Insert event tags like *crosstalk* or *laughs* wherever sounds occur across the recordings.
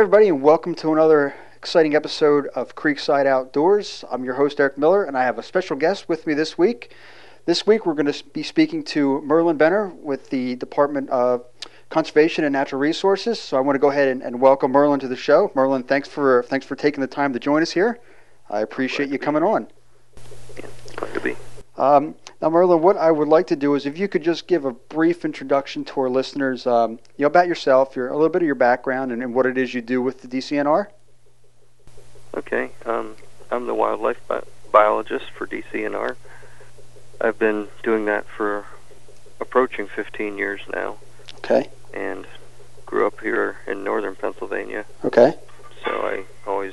everybody, and welcome to another exciting episode of Creekside Outdoors. I'm your host, Eric Miller, and I have a special guest with me this week. This week, we're going to be speaking to Merlin Benner with the Department of Conservation and Natural Resources. So I want to go ahead and, and welcome Merlin to the show. Merlin, thanks for thanks for taking the time to join us here. I appreciate Glad you coming on. Yeah, glad to be. Um, now, Merlin, what I would like to do is if you could just give a brief introduction to our listeners, um, you know, about yourself, your a little bit of your background, and, and what it is you do with the DCNR. Okay, um, I'm the wildlife bi- biologist for DCNR. I've been doing that for approaching 15 years now, Okay. and grew up here in northern Pennsylvania. Okay. So I always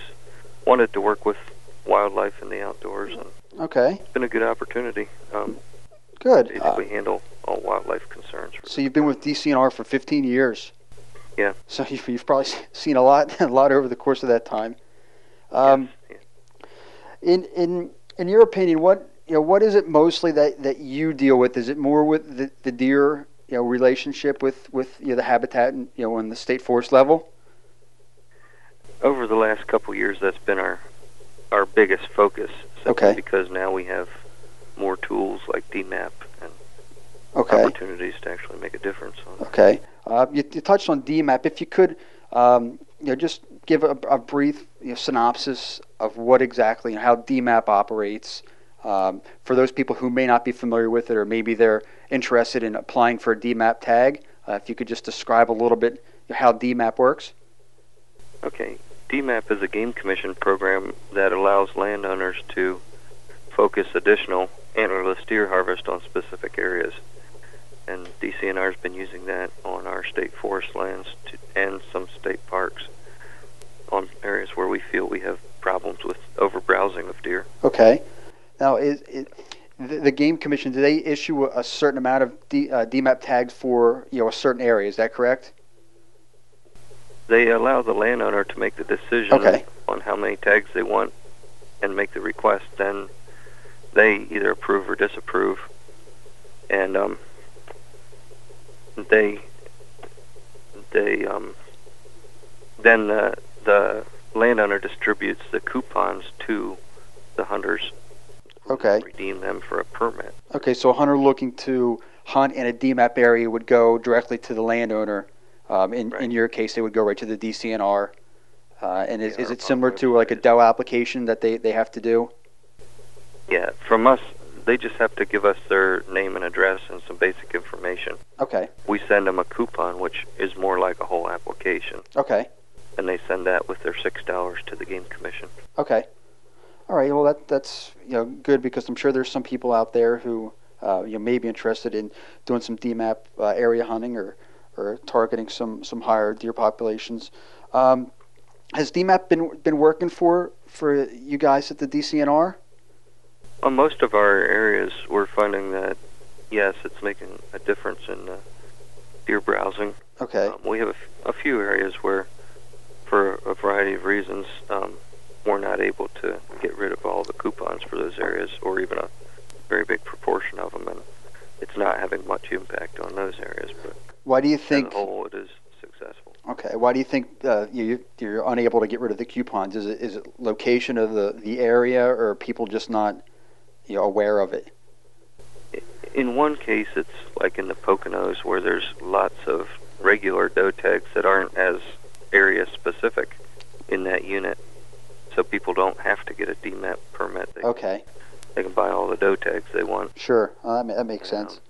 wanted to work with wildlife in the outdoors, and Okay. it's been a good opportunity. Um, Good. Uh, basically, handle all wildlife concerns. So you've been with DCNR for 15 years. Yeah. So you've, *laughs* you've probably *laughs* seen a lot, *laughs* a lot over the course of that time. Um, yes, in in in your opinion, what you know, what is it mostly that, that you deal with? Is it more with the, the deer, you know, relationship with with you know, the habitat, and you know, on the state forest level? over the last couple years, that's been our our biggest focus. Okay. Because now we have more tools like DMAP and Okay. opportunities to actually make a difference. Okay. Uh, you, you touched on DMAP. If you could, um, you know, just give a, a brief you know, synopsis of what exactly and how DMAP operates um, for those people who may not be familiar with it, or maybe they're interested in applying for a DMAP tag. Uh, if you could just describe a little bit how DMAP works. Okay. DMAP is a game commission program that allows landowners to focus additional antlerless deer harvest on specific areas. And DCNR has been using that on our state forest lands to, and some state parks on areas where we feel we have problems with overbrowsing of deer. Okay. Now, is, is the, the game commission do they issue a, certain amount of D, uh, DMAP tags for you know a certain area? Is that correct? They allow the landowner to make the decision Okay. on how many tags they want and make the request. Then they either approve or disapprove, and um, they they um, then the the landowner distributes the coupons to the hunters. Okay. Redeem them for a permit. Okay, so a hunter looking to hunt in a DMAP area would go directly to the landowner. Um, in, in your case, they would go right to the DCNR. Uh, and is, is it similar to like a. DOW application that they, they have to do? Yeah, from us, they just have to give us their name and address and some basic information. Okay, we send them a coupon, which is more like a whole application, okay, and they send that with their six dollars to the game commission. okay. All right, well that that's you know good because I'm sure there's some people out there who uh, you know may be interested in doing some DMAP uh, area hunting or, or targeting some, some higher deer populations. Um, has DMAP been been working for for you guys at the DCNR? On most of our areas, we're finding that yes, it's making a difference in uh, deer browsing. Okay. Um, we have a, f- a few areas where, for a variety of reasons, um, we're not able to get rid of all the coupons for those areas, or even a very big proportion of them, and it's not having much impact on those areas. But Why do you think? whole, it is successful. Okay. Why do you think uh, you, you're unable to get rid of the coupons? Is it is it location of the, the area, or people just not you know aware of it? In one case, it's like in the Poconos where there's lots of regular doe tags that aren't as area specific in that unit, so people don't have to get a DMAP permit. They, Okay. They can buy all the doe tags they want. Sure. Uh, that, ma- that makes sense.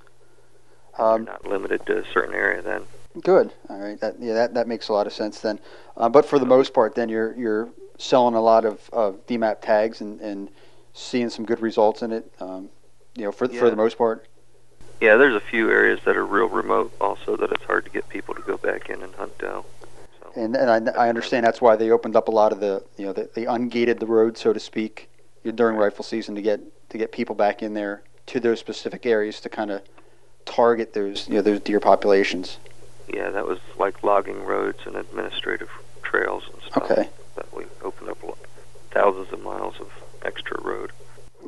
They're Um, not limited to a certain area then. good. All right. That yeah that, that makes a lot of sense then. Uh, but for the most part, then you're you're selling a lot of, of DMAP tags and, and seeing some good results in it. Um, you know, for for the most part. Yeah, there's a few areas that are real remote also that it's hard to get people to go back in and hunt doe. So, And, and I, I understand that's why they opened up a lot of the, you know, they, they ungated the road, so to speak, during rifle season to get to get people back in there to those specific areas to kind of target those, you know, those deer populations. yeah, that was like logging roads and administrative trails and stuff. Okay. That we opened up thousands of miles of extra road.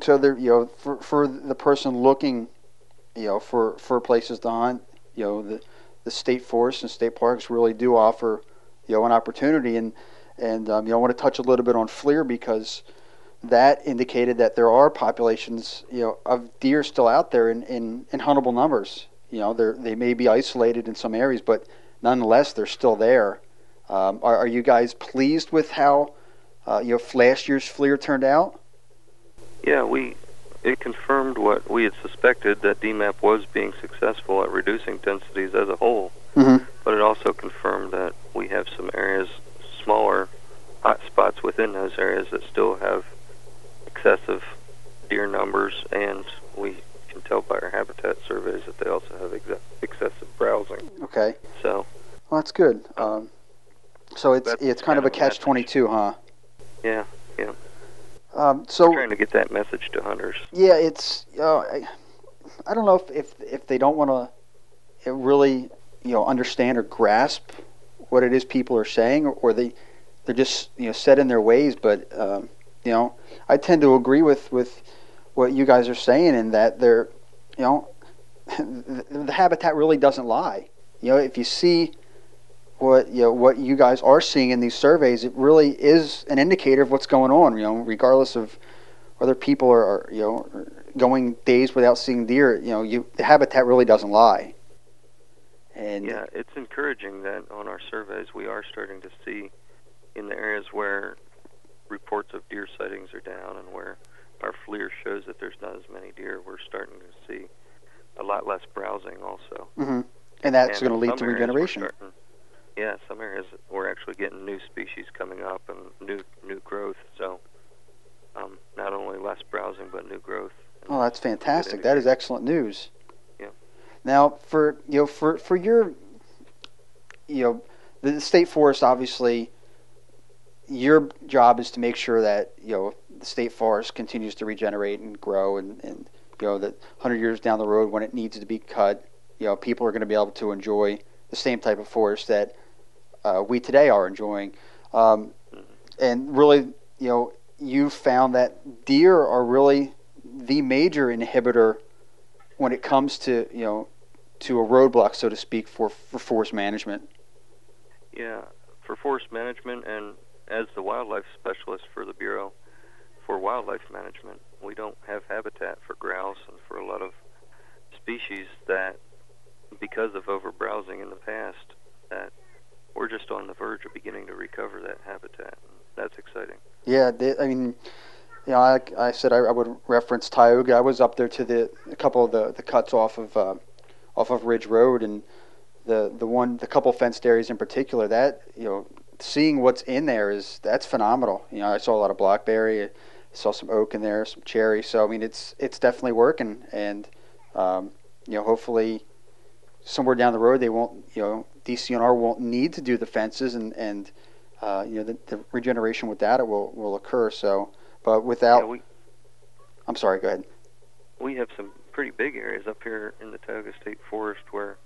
So there, you know, for for the person looking, you know, for for places to hunt, you know, the the state forests and state parks really do offer, you know an opportunity and and um, you know I want to touch a little bit on FLIR because that indicated that there are populations you know of deer still out there in in, in huntable numbers. You know they they may be isolated in some areas, but nonetheless they're still there. Um, are, are you guys pleased with how uh, you know last year's FLIR turned out? Yeah, we it confirmed what we had suspected that DMAP was being successful at reducing densities as a whole. Mm-hmm. But it also confirmed that we have some areas, smaller hot spots within those areas that still have excessive deer numbers, and we can tell by our habitat surveys that they also have ex- excessive browsing. Okay. So. Well, that's good. Um, so it's it's kind of a catch twenty two, huh? Yeah, yeah. Um, so We're trying to get that message to hunters. Yeah, it's. Uh, I, I don't know if if, if they don't want to really you know understand or grasp what it is people are saying, or, or they they're just you know set in their ways. But um, you know, I tend to agree with with what you guys are saying in that they're you know *laughs* the, habitat really doesn't lie. You know, if you see what you know what you guys are seeing in these surveys, it really is an indicator of what's going on. You know, regardless of whether people are, are you know going days without seeing deer. You know, you the habitat really doesn't lie. And Yeah, it's encouraging that on our surveys we are starting to see in the areas where reports of deer sightings are down and where our FLIR shows that there's not as many deer, we're starting to see a lot less browsing also. mhm. and that's going to lead to some areas we're regeneration. starting- yeah, some areas we're actually getting new species coming up and new new growth. So um, not only less browsing but new growth. Oh, that's fantastic. That is excellent news. Yeah. Now, for you know, for for your, you know, the state forest obviously, your job is to make sure that you know the state forest continues to regenerate and grow, and and you know that hundred years down the road when it needs to be cut, you know, people are going to be able to enjoy the same type of forest that uh, we today are enjoying, um, Mhm. and really, you know, you found that deer are really the major inhibitor when it comes to you know to a roadblock, so to speak, for for forest management. Yeah, for forest management and as the wildlife specialist for the Bureau for Wildlife Management, we don't have habitat for grouse and for a lot of species that, because of overbrowsing in the past, that we're just on the verge of beginning to recover that habitat. That's exciting. Yeah, they, I mean, you know, I, I said I, I would reference Tioga. I was up there to the a couple of the, the cuts off of uh, off of Ridge Road, and the the one the couple fenced areas in particular. That you know, seeing what's in there is that's phenomenal. You know, I saw a lot of blackberry, I saw some oak in there, some cherry. So I mean, it's it's definitely working, and um, you know, hopefully, somewhere down the road they won't you know DCNR won't need to do the fences and and uh, you know the, the regeneration with that will will occur. So, but without, Yeah, we I'm sorry. Go ahead. we have some pretty big areas up here in the Tioga State Forest where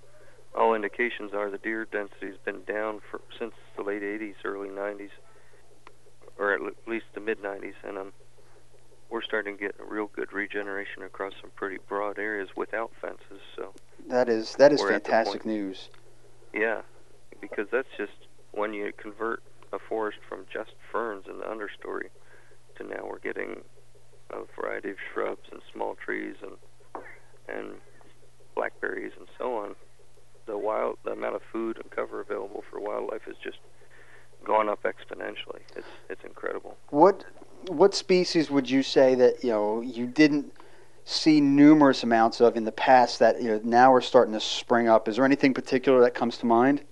all indications are the deer density has been down for since the late 80s, early 90s, or at least the mid 90s, and um, we're starting to get a real good regeneration across some pretty broad areas without fences. So That is that is We're at the fantastic news. yeah, because that's just when you convert a forest from just ferns in the understory to now we're getting a variety of shrubs and small trees and and blackberries and so on. The wild the amount of food and cover available for wildlife has just gone up exponentially. It's it's incredible. What what species would you say that you know you didn't see numerous amounts of in the past that you know now are starting to spring up? Is there anything particular that comes to mind?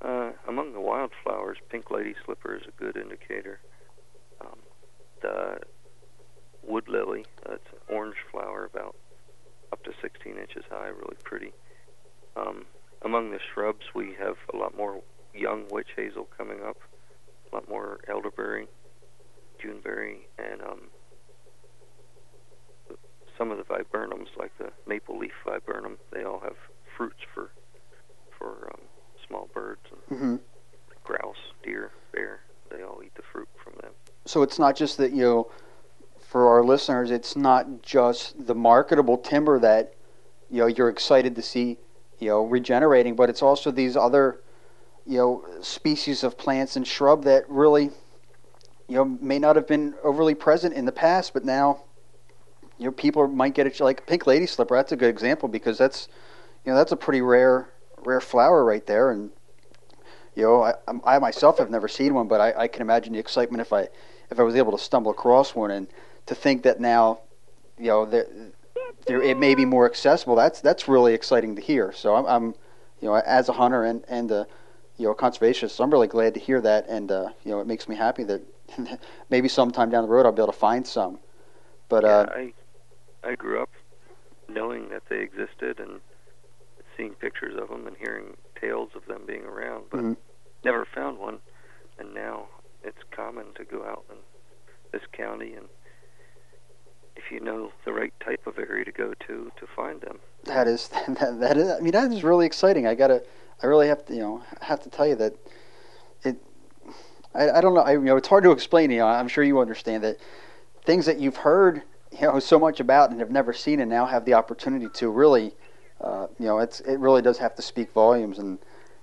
Uh, among the wildflowers, pink lady slipper is a good indicator. Um, the wood lily, that's an orange flower, about up to 16 inches high, really pretty. Um, among the shrubs, we have a lot more young witch hazel coming up, a lot more elderberry, juneberry, and um, some of the viburnums, like the maple leaf viburnum. They all have fruits for for um, small birds and hmm grouse, deer, bear. They all eat the fruit from them. So it's not just that you know, for our listeners, it's not just the marketable timber that you know you're excited to see you know regenerating, but it's also these other you know species of plants and shrub that really you know may not have been overly present in the past, but now you know people might get it like pink lady slipper. That's a good example because that's you know that's a pretty rare rare flower right there, and you know I, I myself have never seen one, but I, I can imagine the excitement if I if I was able to stumble across one and to think that now you know there, there it may be more accessible. That's that's really exciting to hear. So I'm, I'm you know as a hunter and and a you know conservationist, I'm really glad to hear that, and uh, you know it makes me happy that *laughs* maybe sometime down the road I'll be able to find some. But yeah, uh, I I grew up knowing that they existed and seeing pictures of them and hearing tales of them being around, but Mhm. never found one. And now it's common to go out in this county and if you know the right type of area to go to to find them. That is *laughs* that, that is. I mean, that is really exciting. I gotta. I really have to. You know, have to tell you that it. I, I don't know. I, you know, it's hard to explain. You know, I'm sure you understand that things that you've heard, you know, so much about and have never seen, and now have the opportunity to really, uh, you know, it's it really does have to speak volumes. And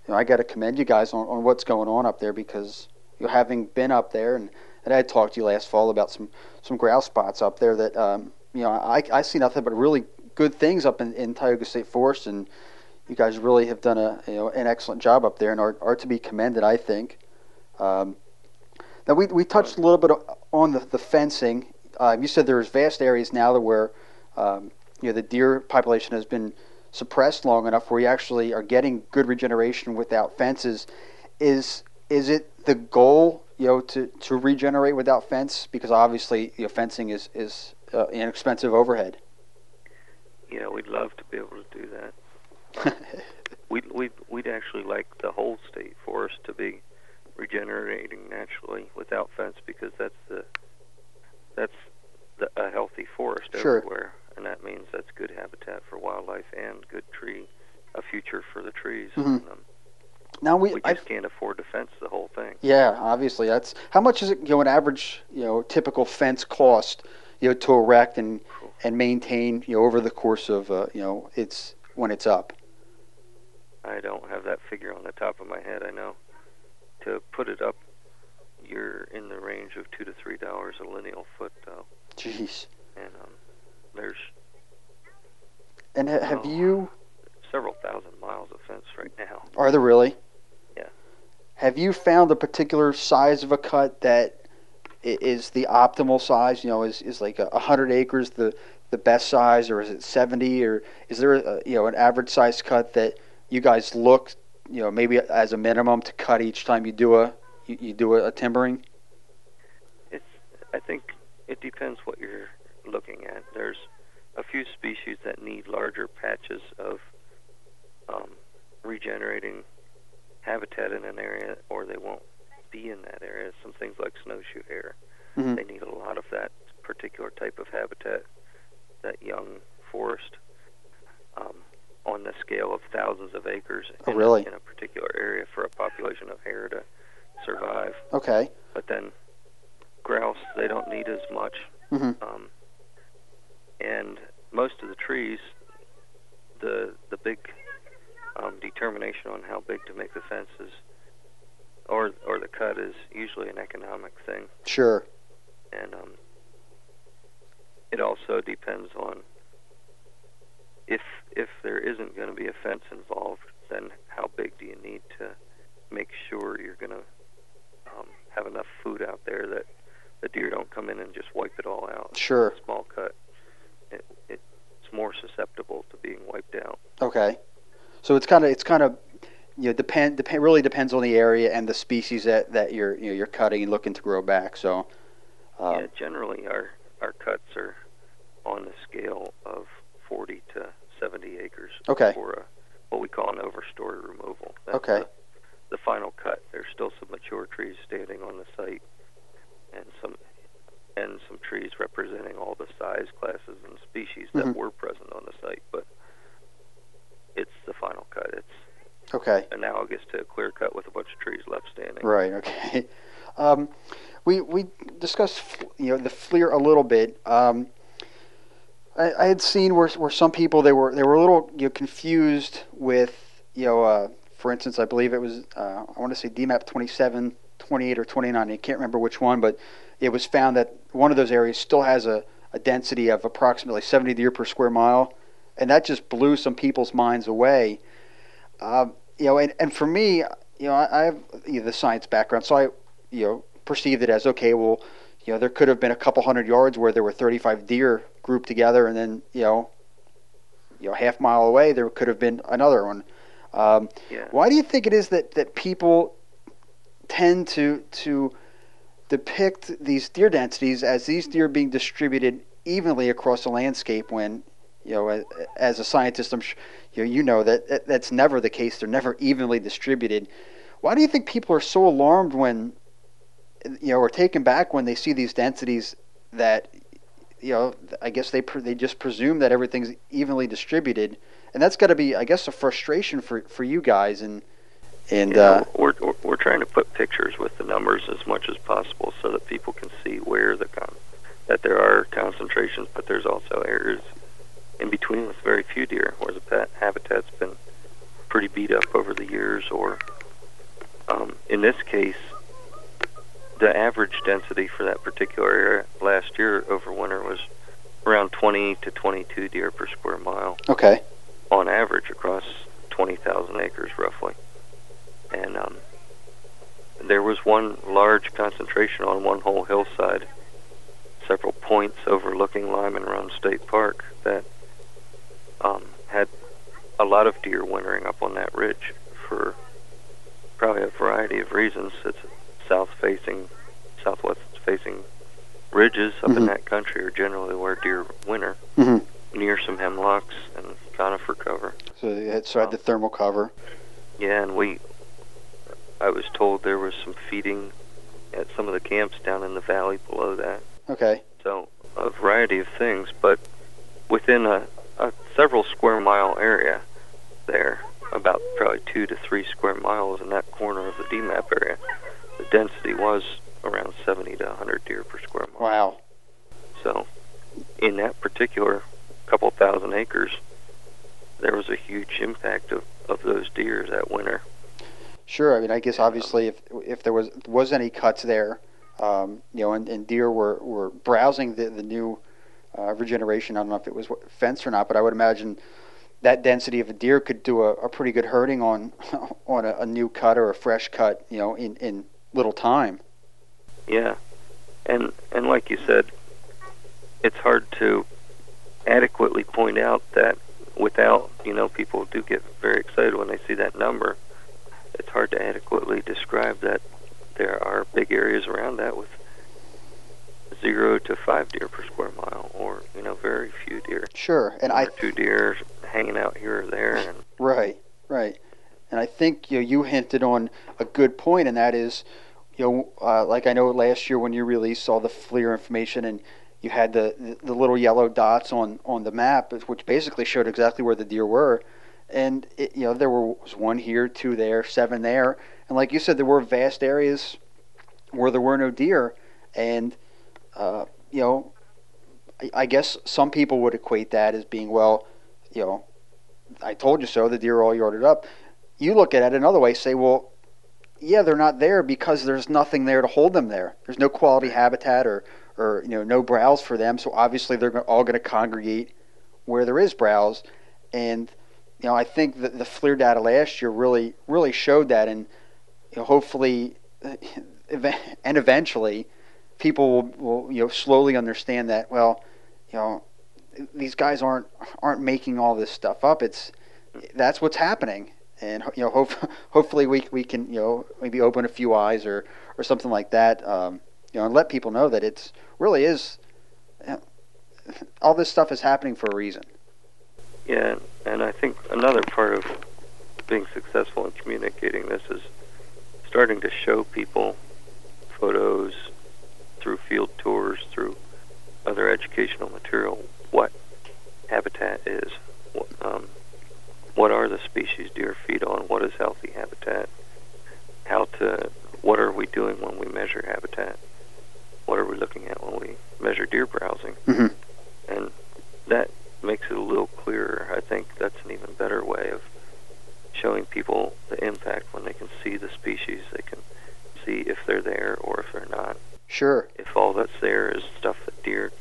you know, I got to commend you guys on, on what's going on up there because you know, having been up there and and I had talked to you last fall about some some grouse spots up there that um, you know I I see nothing but really good things up in, in Tioga State Forest, and you guys really have done a you know an excellent job up there, and are, are to be commended, I think. Um, now we we touched a little bit on the, the fencing. Uh, you said there's vast areas now that where um, you know the deer population has been suppressed long enough where you actually are getting good regeneration without fences. Is is it the goal, you know, to, to regenerate without fence? Because obviously, you know, fencing is is uh, an expensive overhead. You know, we'd love to be able to do that. *laughs* We'd we'd we'd actually like the whole state forest to be regenerating naturally without fence because that's the that's the, a healthy forest Sure. everywhere, and that means that's good habitat for wildlife and good tree, a future for the trees. Mhm. Now we, we I, just can't afford to fence the whole thing. yeah, obviously that's how much is it? You know, an average, you know, typical fence cost, you know, to erect and and maintain, you know, over the course of, uh, you know, it's when it's up. I don't have that figure on the top of my head. I know to put it up, you're in the range of two to three dollars a lineal foot, though. Jeez. And um, there's And ha- have Oh. you? several thousand miles of fence right now. Are there really? Have you found a particular size of a cut that is the optimal size? You know, is, is like a hundred acres the the best size, or is it seventy, or is there a, you know an average size cut that you guys look, you know, maybe as a minimum to cut each time you do a you, you do a, a timbering? It's I think it depends what you're looking at. There's a few species that need larger patches of um, regenerating habitat in an area, or they won't be in that area. Some things like snowshoe hare, Mhm. they need a lot of that particular type of habitat, that young forest, um, on the scale of thousands of acres Oh, in, really? in a particular area for a population of hare to survive. Okay. But then grouse, they don't need as much. hmm Um, and most of the trees, the the big um, determination on how big to make the fence is, or or the cut is usually an economic thing, Sure. and um, it also depends on if if there isn't going to be a fence involved, then how big do you need to make sure you're going to um, have enough food out there that the deer don't come in and just wipe it all out Sure. small cut, it, it's more susceptible to being wiped out. Okay. So it's kind of it's kind of you know depend depend really depends on the area and the species that that you're you know you're cutting and looking to grow back. So. Um, yeah, generally our our cuts are on the scale of 40 to 70 acres Okay. for a, what we call an overstory removal. That's Okay. The, the final cut. There's still some mature trees standing on the site, and some and some trees representing all the size classes and species that Mhm. were present on the site, but it's the final cut. It's Okay. analogous to a clear cut with a bunch of trees left standing. Right. Okay. Um, we we discussed you know the FLIR a little bit. Um, I, I had seen where where some people they were they were a little you know confused with you know uh, for instance, I believe it was uh, I want to say DMAP 27, 28, or 29. I can't remember which one, but it was found that one of those areas still has a, a density of approximately 70 deer per square mile, and that just blew some people's minds away. Uh, you know, and, and for me, you know, I, I have you know, the science background, so I, you know, perceived it as okay. Well, you know, there could have been a couple hundred yards where there were 35 deer grouped together, and then you know, you know, half mile away there could have been another one. Um, Yeah. Why do you think it is that that people tend to to depict these deer densities as these deer being distributed evenly across the landscape when you know a- as a scientist I'm sh- you know, you know that, that that's never the case. They're never evenly distributed. Why do you think people are so alarmed when you know or taken back when they see these densities that you know I guess they pre- they just presume that everything's evenly distributed? And that's got to be I guess a frustration for for you guys and and Yeah, uh, we're, we're we're trying to put pictures with the numbers as much as possible so that people can see where the con- that there are concentrations, but there's also areas in between with very few deer, where the pet habitat's been pretty beat up over the years. Or um, in this case, the average density for that particular area last year over winter was around 20 to 22 deer per square mile okay on average across 20,000 acres roughly. And um, there was one large concentration on one whole hillside, several points overlooking Lyman Run State Park that a lot of deer wintering up on that ridge for probably a variety of reasons. It's south facing, southwest facing ridges up Mhm. in that country are generally where deer winter hmm near some hemlocks and conifer cover. so it had, so it had the thermal cover Yeah, and we, I was told there was some feeding at some of the camps down in the valley below that. okay So a variety of things, but within a several square mile area there, about probably two to three square miles in that corner of the DMAP area, the density was around 70 to 100 deer per square mile. wow So, in that particular couple thousand acres, there was a huge impact of, of those deer that winter. Sure. I mean, I guess obviously, if if there was was any cuts there, um, you know, and, and deer were, were browsing the the new uh, regeneration. I don't know if it was fenced or not, but I would imagine that density of a deer could do a, a pretty good herding on *laughs* on a, a new cut or a fresh cut, you know, in in little time. Yeah, and and like you said, it's hard to adequately point out that without you know people do get very excited when they see that number. It's hard to adequately describe that there are big areas around that with zero to five deer per square mile, or you know very few deer, Sure. And I two deer hanging out here or there, and Right, right. And I think you know, you hinted on a good point, and that is, you know, uh, like I know last year when you released all the FLIR information and you had the, the, the little yellow dots on, on the map, which basically showed exactly where the deer were. And, it, you know, there was one here, two there, seven there. And like you said, there were vast areas where there were no deer. And, uh, you know, I, I guess some people would equate that as being, well, you know, I told you so. The deer are all yarded up. You look at it another way, say, well, yeah, they're not there because there's nothing there to hold them there. There's no quality habitat or, or you know, no browse for them. So obviously they're all going to congregate where there is browse. And you know, I think that the FLIR data last year really, really showed that. And you know, hopefully, *laughs* and eventually, people will, will you know slowly understand that. Well, you know, these guys aren't aren't making all this stuff up. It's that's what's happening, and you know, hope, *laughs* hopefully we we can you know maybe open a few eyes or or something like that. Um, you know, and let people know that it's really is. You know, all this stuff is happening for a reason. Yeah, and I think another part of being successful in communicating this is starting to show people photos through field tours, through other educational material, what habitat is, what, um, what are the species deer feed on, what is healthy habitat, how to, what are we doing when we measure habitat, what are we looking at when we measure deer browsing, mm-hmm. and that makes it a little clearer. I think that's an even better way of showing people the impact when they can see the species, they can see if they're there or if they're not. Sure. If all that's there is stuff that deer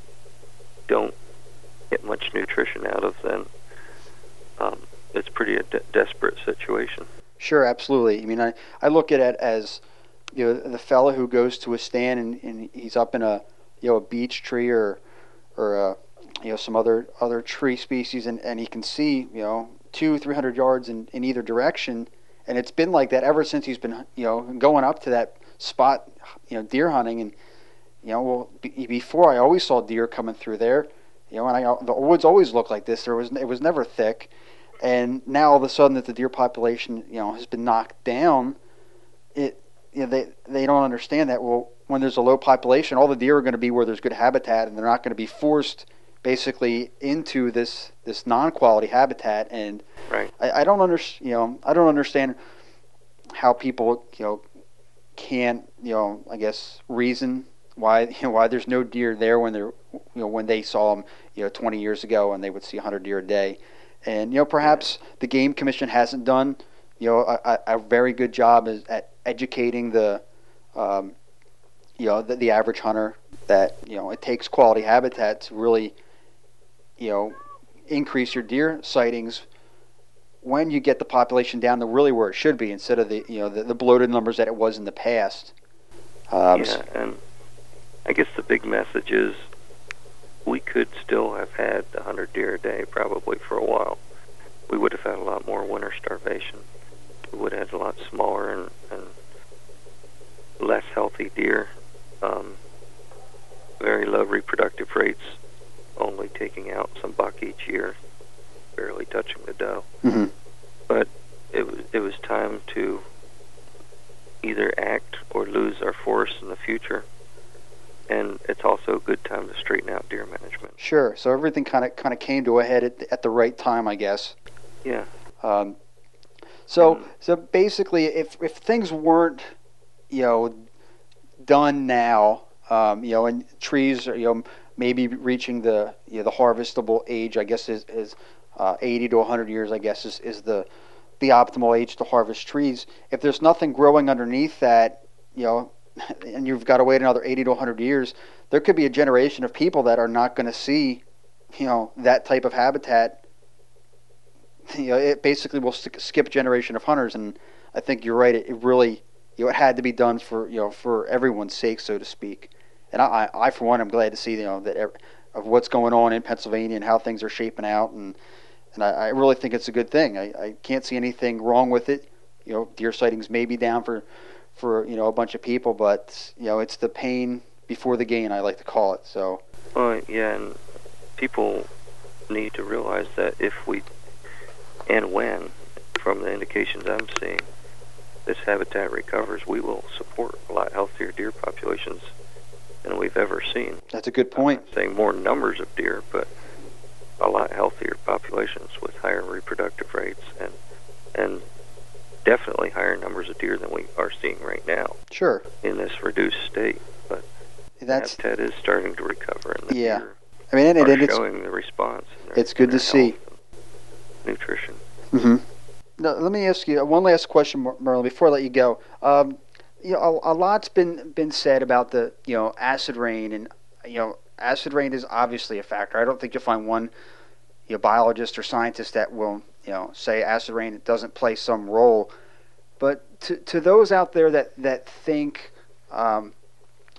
don't get much nutrition out of, then um, it's pretty a de- desperate situation. Sure, absolutely. I mean, I, I look at it as you know the fella who goes to a stand and, and he's up in a you know a beech tree or or a, you know some other other tree species and, and he can see you know two three hundred yards in, in either direction and it's been like that ever since he's been you know going up to that spot you know deer hunting. And you know well be, before I always saw deer coming through there you know and I the woods always looked like this. There was it was never thick. And now all of a sudden that the deer population you know has been knocked down it you know, they they don't understand that well when there's a low population all the deer are going to be where there's good habitat and they're not going to be forced basically into this this non-quality habitat. And right. I, I don't understand you know I don't understand how people you know can't you know I guess reason why you *laughs* know, why there's no deer there when they're you know when they saw them you know 20 years ago and they would see 100 deer a day. And you know perhaps the game commission hasn't done you know a, a very good job at educating the um, you know the, the average hunter that you know it takes quality habitat to really you know, increase your deer sightings when you get the population down to really where it should be instead of the you know the, the bloated numbers that it was in the past. Um, yeah, and I guess the big message is we could still have had 100 deer a day probably for a while. We would have had a lot more winter starvation. We would have had a lot smaller and, and less healthy deer. Um, very low reproductive rates only taking out some buck each year, barely touching the doe. Mm-hmm. But it was it was time to either act or lose our forests in the future. And it's also a good time to straighten out deer management. Sure. So everything kind of kind of came to a head at, at the right time, I guess. Yeah. Um, so mm. so basically, if if things weren't, you know, done now, um, you know, and trees, are, you know, maybe reaching the you know, the harvestable age. I guess is, is uh, 80 to 100 years. I guess is, is the the optimal age to harvest trees. If there's nothing growing underneath that, you know, *laughs* and you've got to wait another 80 to 100 years, there could be a generation of people that are not going to see, you know, that type of habitat. *laughs* You know, it basically will skip generation of hunters, and I think you're right. It, it really, you know, it had to be done for you know for everyone's sake, so to speak and I, I for one, I'm glad to see you know that of what's going on in Pennsylvania and how things are shaping out, and and I, I really think it's a good thing. I, I can't see anything wrong with it. You know, deer sightings may be down for for you know a bunch of people, but you know it's the pain before the gain. I like to call it. So. Well, yeah, and people need to realize that if we and when, from the indications I'm seeing, this habitat recovers, we will support a lot healthier deer populations than we've ever seen. That's a good point. I'm saying more numbers of deer, but a lot healthier populations with higher reproductive rates and and definitely higher numbers of deer than we are seeing right now. Sure. In this reduced state, but that's habitat is starting to recover, and the yeah. I mean, are it's showing the response. it's good to see. Nutrition. Mm-hmm. Now, let me ask you one last question, Merlin, before I let you go. Um, you know, a, a, lot's been been said about the you know acid rain, and you know acid rain is obviously a factor. I don't think you'll find one you know biologist or scientist that will you know say acid rain doesn't play some role. But to to those out there that that think um,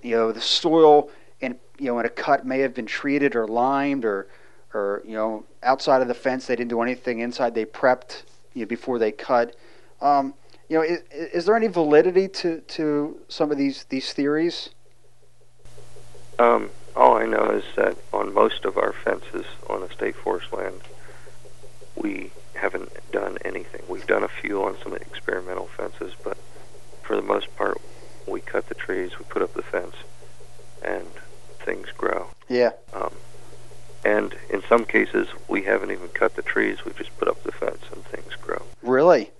you know the soil and you know in a cut may have been treated or limed or or you know outside of the fence they didn't do anything inside they prepped you know, before they cut. Um, you know, is, is there any validity to, to some of these these theories? Um, all I know is that on most of our fences on the state forest land, we haven't done anything. We've done a few on some experimental fences, but for the most part, we cut the trees, we put up the fence, and things grow. Yeah. Um, and in some cases, we haven't even cut the trees. We just put up the fence, and things grow. Really?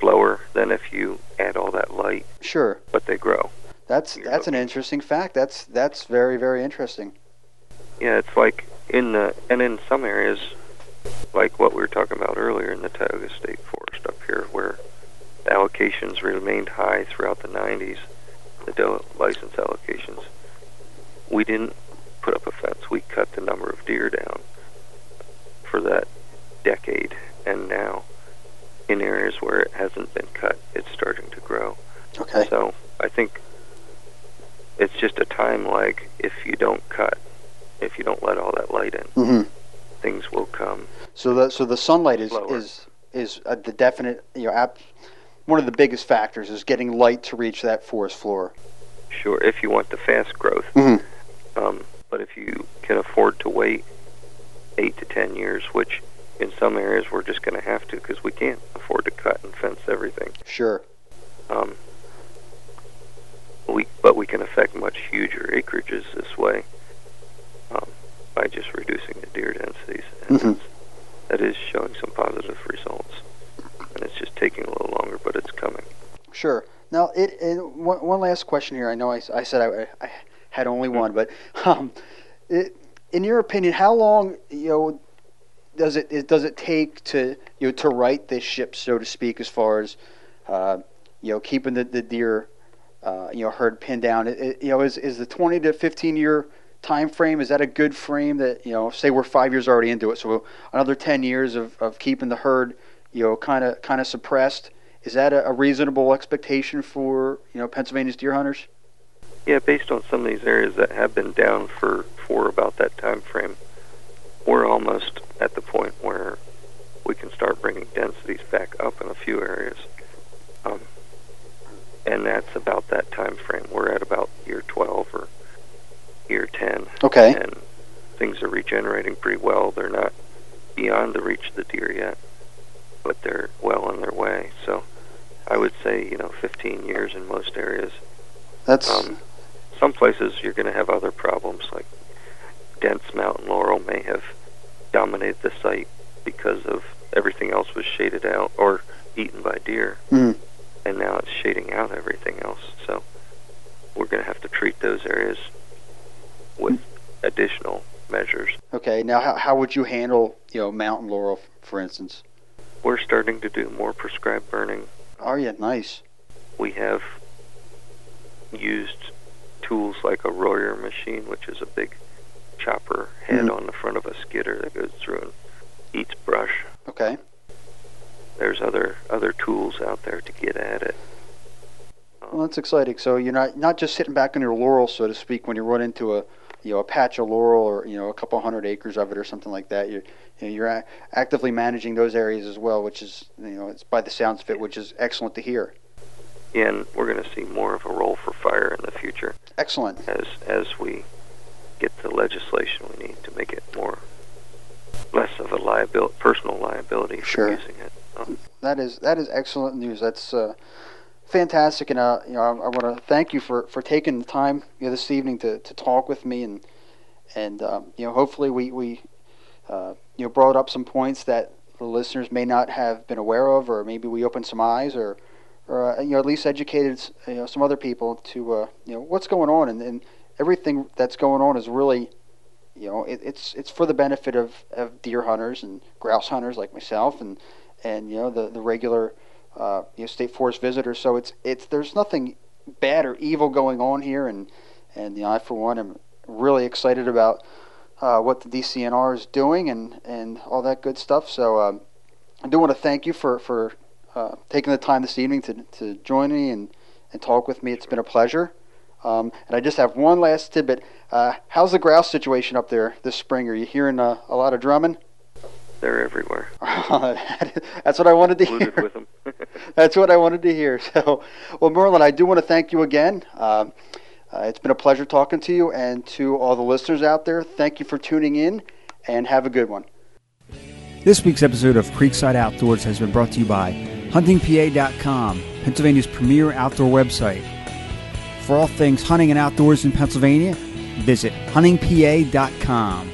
slower than if you add all that light. Sure. But they grow. That's You're that's looking. an interesting fact. That's that's very very interesting. Yeah, it's like in the and in some areas, like what we were talking about earlier in the Tioga State Forest up here, where allocations remained high throughout the 90s. the license allocations, we didn't put up a fence. We cut the number of deer down for that decade, and now in areas where it hasn't been cut, it's starting to grow. Okay. So I think it's just a time lag if you don't cut, if you don't let all that light in, hmm things will come. So the so the sunlight is Slower. is is uh, the definite you know app, one of the biggest factors is getting light to reach that forest floor. Sure, if you want the fast growth. Mhm. Um, but if you can afford to wait eight to ten years, which in some areas we're just going to have to because we can't afford to cut and fence everything. Sure. Um, we, but we can affect much huger acreages this way um, by just reducing the deer densities, and Mhm. it's, that is showing some positive results. And it's just taking a little longer, but it's coming. Sure. Now, it, it one, one last question here. I know I said I, I had only one, but um, it, in your opinion, how long you know does it, it does it take to you know to right this ship, so to speak, as far as uh, you know keeping the, the deer uh, you know herd pinned down? It, it, you know, is is the twenty to fifteen year time frame is that a good frame that you know say we're five years already into it, so another ten years of, of keeping the herd you know kind of kind of suppressed is that a, a reasonable expectation for you know Pennsylvania's deer hunters? Yeah, based on some of these areas that have been down for, for about that time frame, we're almost at the point where we can start bringing densities back up in a few areas. Um, and that's about that time frame. We're at about year 12 or year 10. Okay. And things are regenerating pretty well. They're not beyond the reach of the deer yet, but they're well on their way. So I would say, you know, 15 years in most areas. That's Um, some places you're going to have other problems, like dense mountain laurel may have dominated the site because of everything else was shaded out or eaten by deer, Mhm. and now it's shading out everything else. So we're going to have to treat those areas with additional measures. okay. Now, how, how would you handle you know mountain laurel, for instance? We're starting to do more prescribed burning. Oh yeah, nice. We have used tools like a Royer machine, which is a big chopper head Mhm. on the front of a skidder that goes through and eats brush. Okay. There's other other tools out there to get at it. Well, that's exciting. So you're not not just sitting back on your laurel, so to speak, when you run into a you know a patch of laurel or you know a couple hundred acres of it or something like that. You're you know, you're actively managing those areas as well, which is you know it's by the sounds of it, which is excellent to hear. And we're going to see more of a role for fire in the future Excellent. as as we get the legislation we need to make it more less of a liability, personal liability for Sure. using it. That is that is excellent news. That's uh, fantastic, and uh, you know I, I want to thank you for, for taking the time you know, this evening to, to talk with me, and and um, you know hopefully we we uh, you know brought up some points that the listeners may not have been aware of, or maybe we opened some eyes, or or uh, you know at least educated you know some other people to uh, you know what's going on, and, and everything that's going on is really you know it, it's it's for the benefit of, of deer hunters and grouse hunters like myself and and you know the the regular uh, you know state forest visitors. So it's it's there's nothing bad or evil going on here, and and you know I for one am really excited about uh, what the DCNR is doing and and all that good stuff. So um, I do want to thank you for for uh, taking the time this evening to to join me and and talk with me. It's been a pleasure. Um, and I just have one last tidbit. Uh, how's the grouse situation up there this spring? Are you hearing uh, a lot of drumming? They're everywhere. *laughs* That's what I wanted to Polluted hear. with them. *laughs* That's what I wanted to hear. So, well, Merlin, I do want to thank you again. Um, uh, it's been a pleasure talking to you, and to all the listeners out there, thank you for tuning in, and have a good one. This week's episode of Creekside Outdoors has been brought to you by HuntingPA.com, Pennsylvania's premier outdoor website. For all things hunting and outdoors in Pennsylvania, visit HuntingPA.com.